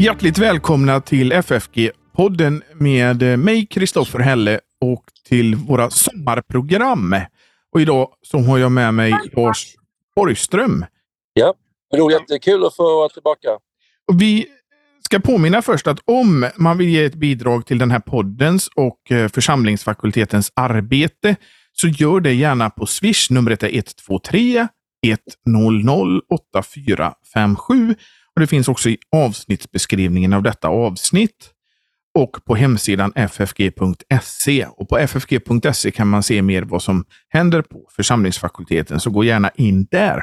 Hjärtligt välkomna till FFG-podden med mig, Kristoffer Helle, och till våra sommarprogram. Och idag så har jag med mig Lars Borgström. Ja, roligt. Det är kul att få vara tillbaka. Och vi ska påminna först att om man vill ge ett bidrag till den här poddens och eh, församlingsfakultetens arbete så gör det gärna på Swish. Numret är 123 100 8457 och Det finns också i avsnittsbeskrivningen av detta avsnitt och på hemsidan ffg.se. Och På ffg.se kan man se mer vad som händer på församlingsfakulteten, så gå gärna in där.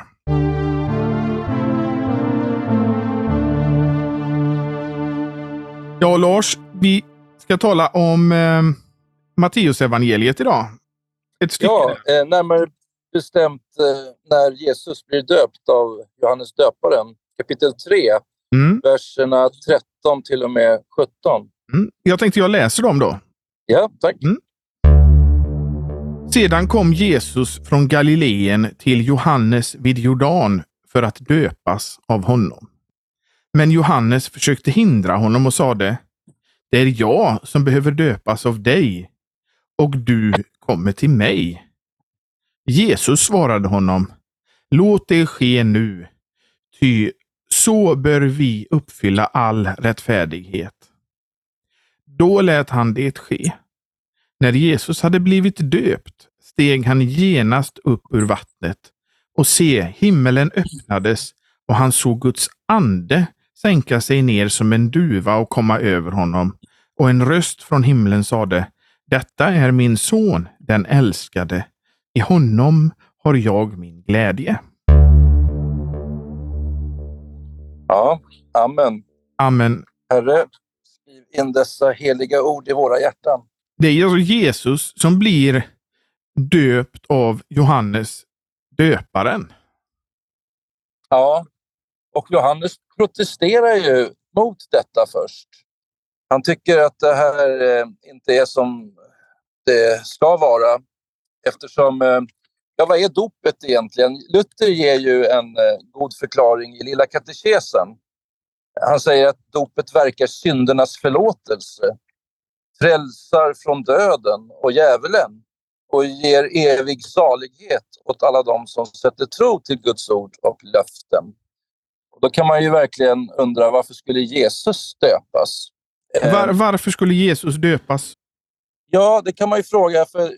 Ja, Lars, vi ska tala om eh, Matteusevangeliet idag. Ett stycke. Ja, eh, närmare bestämt eh, när Jesus blir döpt av Johannes döparen, kapitel 3, mm. verserna 13 till och med 17. Mm. Jag tänkte jag läser dem då. Ja, tack. Mm. Sedan kom Jesus från Galileen till Johannes vid Jordan för att döpas av honom. Men Johannes försökte hindra honom och sade, det är jag som behöver döpas av dig och du kommer till mig. Jesus svarade honom, låt det ske nu, ty så bör vi uppfylla all rättfärdighet. Då lät han det ske. När Jesus hade blivit döpt steg han genast upp ur vattnet och se, himmelen öppnades och han såg Guds ande sänka sig ner som en duva och komma över honom. Och en röst från himlen sade, detta är min son, den älskade. I honom har jag min glädje. Ja, amen. Amen. Herre, skriv in dessa heliga ord i våra hjärtan. Det är alltså Jesus som blir döpt av Johannes döparen. Ja, och Johannes protesterar ju mot detta först. Han tycker att det här eh, inte är som det ska vara eftersom, eh, ja vad är dopet egentligen? Luther ger ju en eh, god förklaring i Lilla katekesen. Han säger att dopet verkar syndernas förlåtelse, frälsar från döden och djävulen och ger evig salighet åt alla dem som sätter tro till Guds ord och löften. Och då kan man ju verkligen undra varför skulle Jesus döpas? Var, varför skulle Jesus döpas? Ja, det kan man ju fråga. för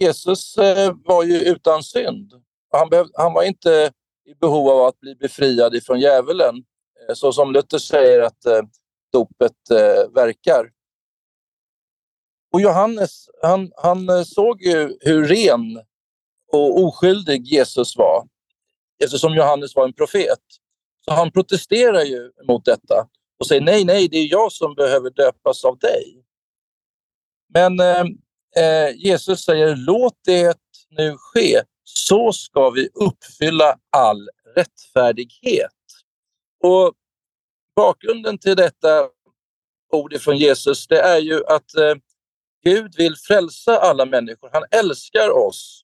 Jesus eh, var ju utan synd. Han, behöv, han var inte i behov av att bli befriad ifrån djävulen, eh, så som Luther säger att eh, dopet verkar. Och Johannes, han, han såg ju hur ren och oskyldig Jesus var, eftersom Johannes var en profet. Så han protesterar ju mot detta och säger nej, nej, det är jag som behöver döpas av dig. Men eh, Eh, Jesus säger låt det nu ske, så ska vi uppfylla all rättfärdighet. Och bakgrunden till detta ord från Jesus, det är ju att eh, Gud vill frälsa alla människor. Han älskar oss,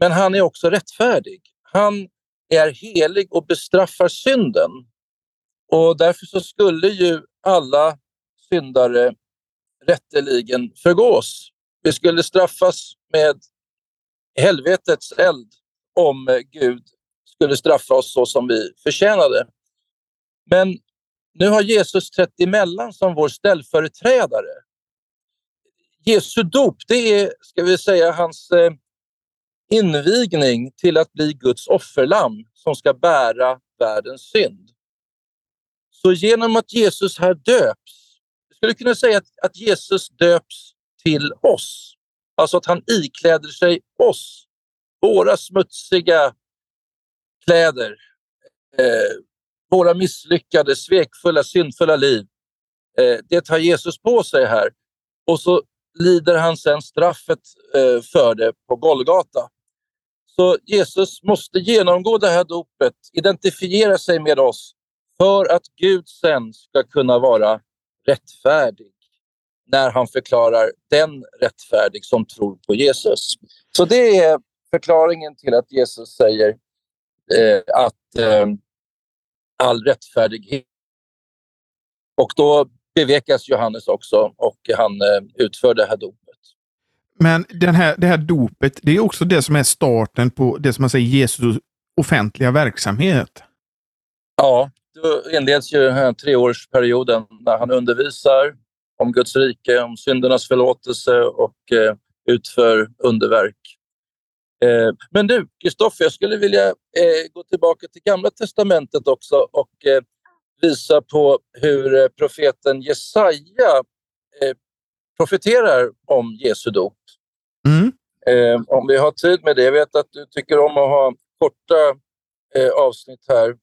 men han är också rättfärdig. Han är helig och bestraffar synden. Och därför så skulle ju alla syndare rätteligen förgås. Vi skulle straffas med helvetets eld om eh, Gud skulle straffa oss så som vi förtjänade. Men nu har Jesus trätt emellan som vår ställföreträdare. Jesu dop, det är, ska vi säga, hans eh, invigning till att bli Guds offerlamm som ska bära världens synd. Så genom att Jesus här döps, vi skulle kunna säga att, att Jesus döps till oss. Alltså att han ikläder sig oss, våra smutsiga kläder, eh, våra misslyckade, svekfulla, syndfulla liv. Eh, det tar Jesus på sig här. Och så lider han sen straffet eh, för det på Golgata. Så Jesus måste genomgå det här dopet, identifiera sig med oss för att Gud sen ska kunna vara rättfärdig när han förklarar den rättfärdig som tror på Jesus. Så det är förklaringen till att Jesus säger eh, att eh, all rättfärdighet Och då bevekas Johannes också och han eh, utför det här dopet. Men den här, det här dopet, det är också det som är starten på det som man säger Jesu offentliga verksamhet. Ja, då inleds ju den här treårsperioden när han undervisar om Guds rike, om syndernas förlåtelse och eh, utför underverk. Eh, men du, Kristoffer, jag skulle vilja eh, gå tillbaka till Gamla Testamentet också och eh, visa på hur eh, profeten Jesaja eh, profeterar om Jesu dop. Mm. Om vi har tid med det. Jag vet att du tycker om att ha korta avsnitt här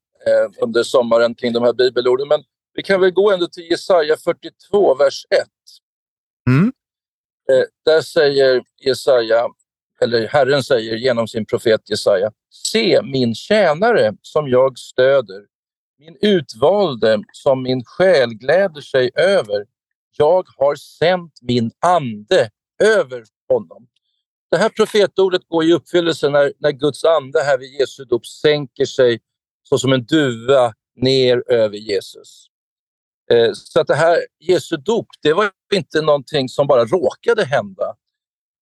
under sommaren kring de här bibelorden. Men vi kan väl gå ändå till Jesaja 42, vers 1. Mm. Eh, där säger Jesaja, eller Herren säger genom sin profet Jesaja, Se min tjänare som jag stöder, min utvalde som min själ gläder sig över. Jag har sänt min ande över honom. Det här profetordet går i uppfyllelse när, när Guds ande här vid Jesu dop sänker sig såsom en duva ner över Jesus. Eh, så att det här Jesu dop, det var inte någonting som bara råkade hända,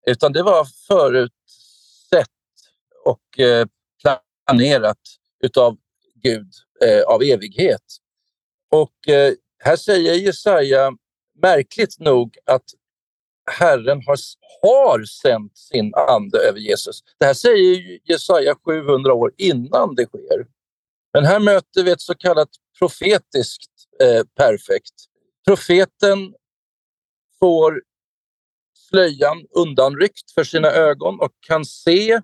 utan det var förutsett och eh, planerat utav Gud eh, av evighet. Och här säger Jesaja märkligt nog att Herren har, har sänt sin ande över Jesus. Det här säger Jesaja 700 år innan det sker. Men här möter vi ett så kallat profetiskt eh, perfekt. Profeten får slöjan undanryckt för sina ögon och kan se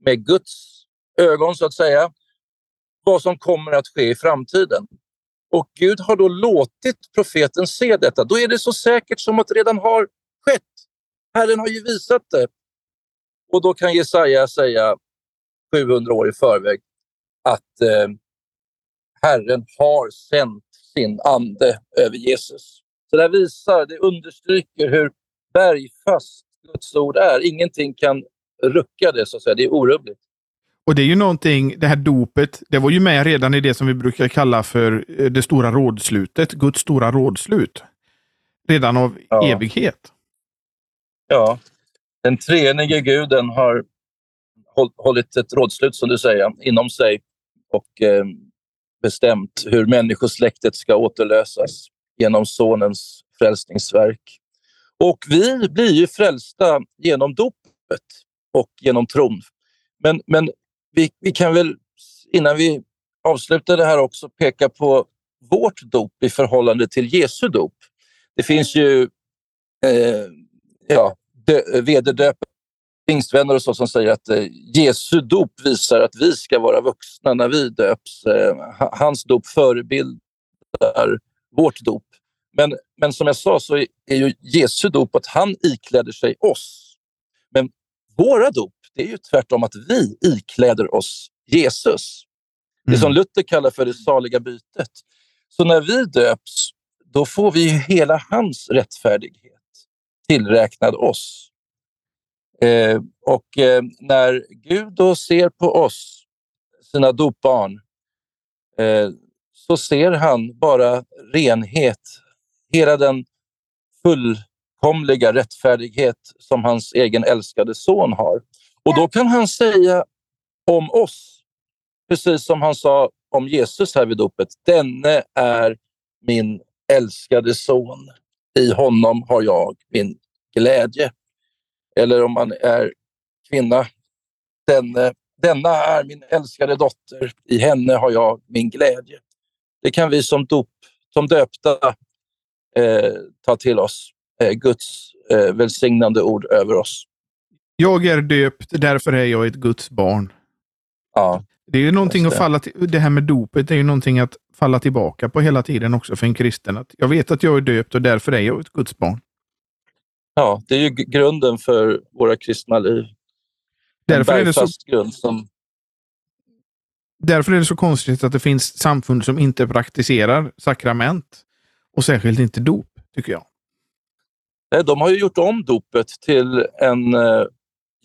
med Guds ögon så att säga vad som kommer att ske i framtiden. Och Gud har då låtit profeten se detta. Då är det så säkert som att det redan har skett. Herren har ju visat det. Och då kan Jesaja säga 700 år i förväg att eh, Herren har sänt sin ande över Jesus. Så det visar, det understryker hur bergfast Guds ord är. Ingenting kan rucka det, så att säga. Det är orubbligt. Och det är ju någonting, det här dopet, det var ju med redan i det som vi brukar kalla för eh, det stora rådslutet, Guds stora rådslut. Redan av ja. evighet. Ja, den treenige guden har hållit ett rådslut, som du säger, inom sig och eh, bestämt hur människosläktet ska återlösas genom Sonens frälsningsverk. Och vi blir ju frälsta genom dopet och genom tron. Men, men vi, vi kan väl, innan vi avslutar det här också, peka på vårt dop i förhållande till Jesu dop. Det finns ju eh, ja, vederdöp pingstvänner och så som säger att eh, Jesu dop visar att vi ska vara vuxna när vi döps. Eh, hans dop förebildar vårt dop. Men, men som jag sa så är, är ju Jesu dop att han ikläder sig oss. Men våra dop, det är ju tvärtom att vi ikläder oss Jesus. Det som mm. Luther kallar för det saliga bytet. Så när vi döps, då får vi hela hans rättfärdighet tillräknad oss. Eh, och eh, när Gud då ser på oss, sina dopbarn, eh, så ser han bara renhet, hela den fullkomliga rättfärdighet som hans egen älskade son har. Och då kan han säga om oss, precis som han sa om Jesus här vid dopet, denne är min älskade son. I honom har jag min glädje. Eller om man är kvinna, den, denna är min älskade dotter, i henne har jag min glädje. Det kan vi som, dop, som döpta eh, ta till oss. Eh, Guds eh, välsignande ord över oss. Jag är döpt, därför är jag ett Guds barn. Ja, det är ju någonting att falla till, det här med dopet är ju någonting att falla tillbaka på hela tiden också för en kristen. Att jag vet att jag är döpt och därför är jag ett Guds barn. Ja, det är ju grunden för våra kristna liv. Därför är, det så, grund som... därför är det så konstigt att det finns samfund som inte praktiserar sakrament och särskilt inte dop, tycker jag. Nej, de har ju gjort om dopet till en uh,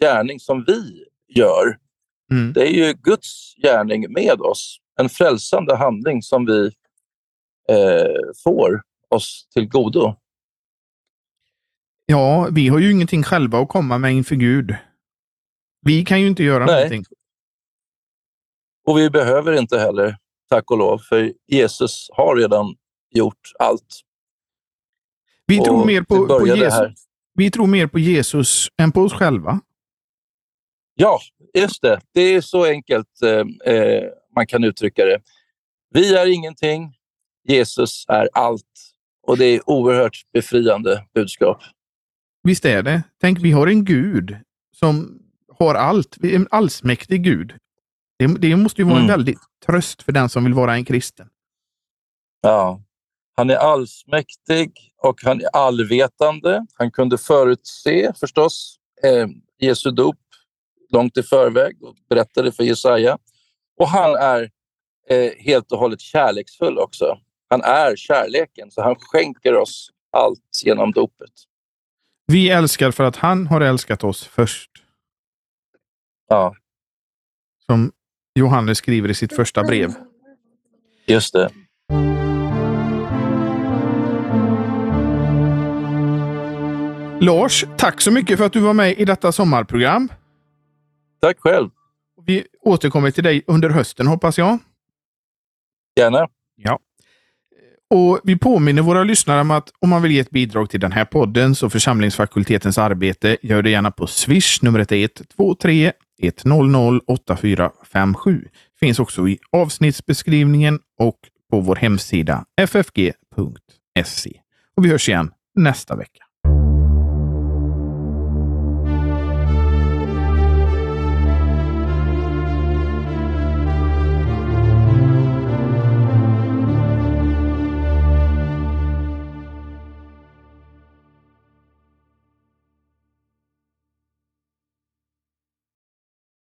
gärning som vi gör. Mm. Det är ju Guds gärning med oss. En frälsande handling som vi eh, får oss till godo. Ja, vi har ju ingenting själva att komma med inför Gud. Vi kan ju inte göra Nej. någonting. Och vi behöver inte heller, tack och lov, för Jesus har redan gjort allt. Vi Och tror, mer på, på Jesus, vi tror mer på Jesus än på oss själva. Ja, just det. Det är så enkelt eh, eh, man kan uttrycka det. Vi är ingenting, Jesus är allt. Och det är oerhört befriande budskap. Visst är det? Tänk, vi har en Gud som har allt. En allsmäktig Gud. Det, det måste ju vara en Mm. väldig tröst för den som vill vara en kristen. Ja. Han är allsmäktig och han är allvetande. Han kunde förutse förstås eh, Jesu dop långt i förväg och berättade för Jesaja. Och han är eh, helt och hållet kärleksfull också. Han är kärleken, så han skänker oss allt genom dopet. Vi älskar för att han har älskat oss först. Ja, Som Johannes skriver i sitt första brev. just det. Lars, tack så mycket för att du var med i detta sommarprogram. Tack själv. Vi återkommer till dig under hösten hoppas jag. Gärna. Och Vi påminner våra lyssnare om att om man vill ge ett bidrag till den här podden så församlingsfakultetens arbete, gör det gärna på Swish. Numret är 123 100 8457. Finns också i avsnittsbeskrivningen och på vår hemsida ffg.se. Och Vi hörs igen nästa vecka.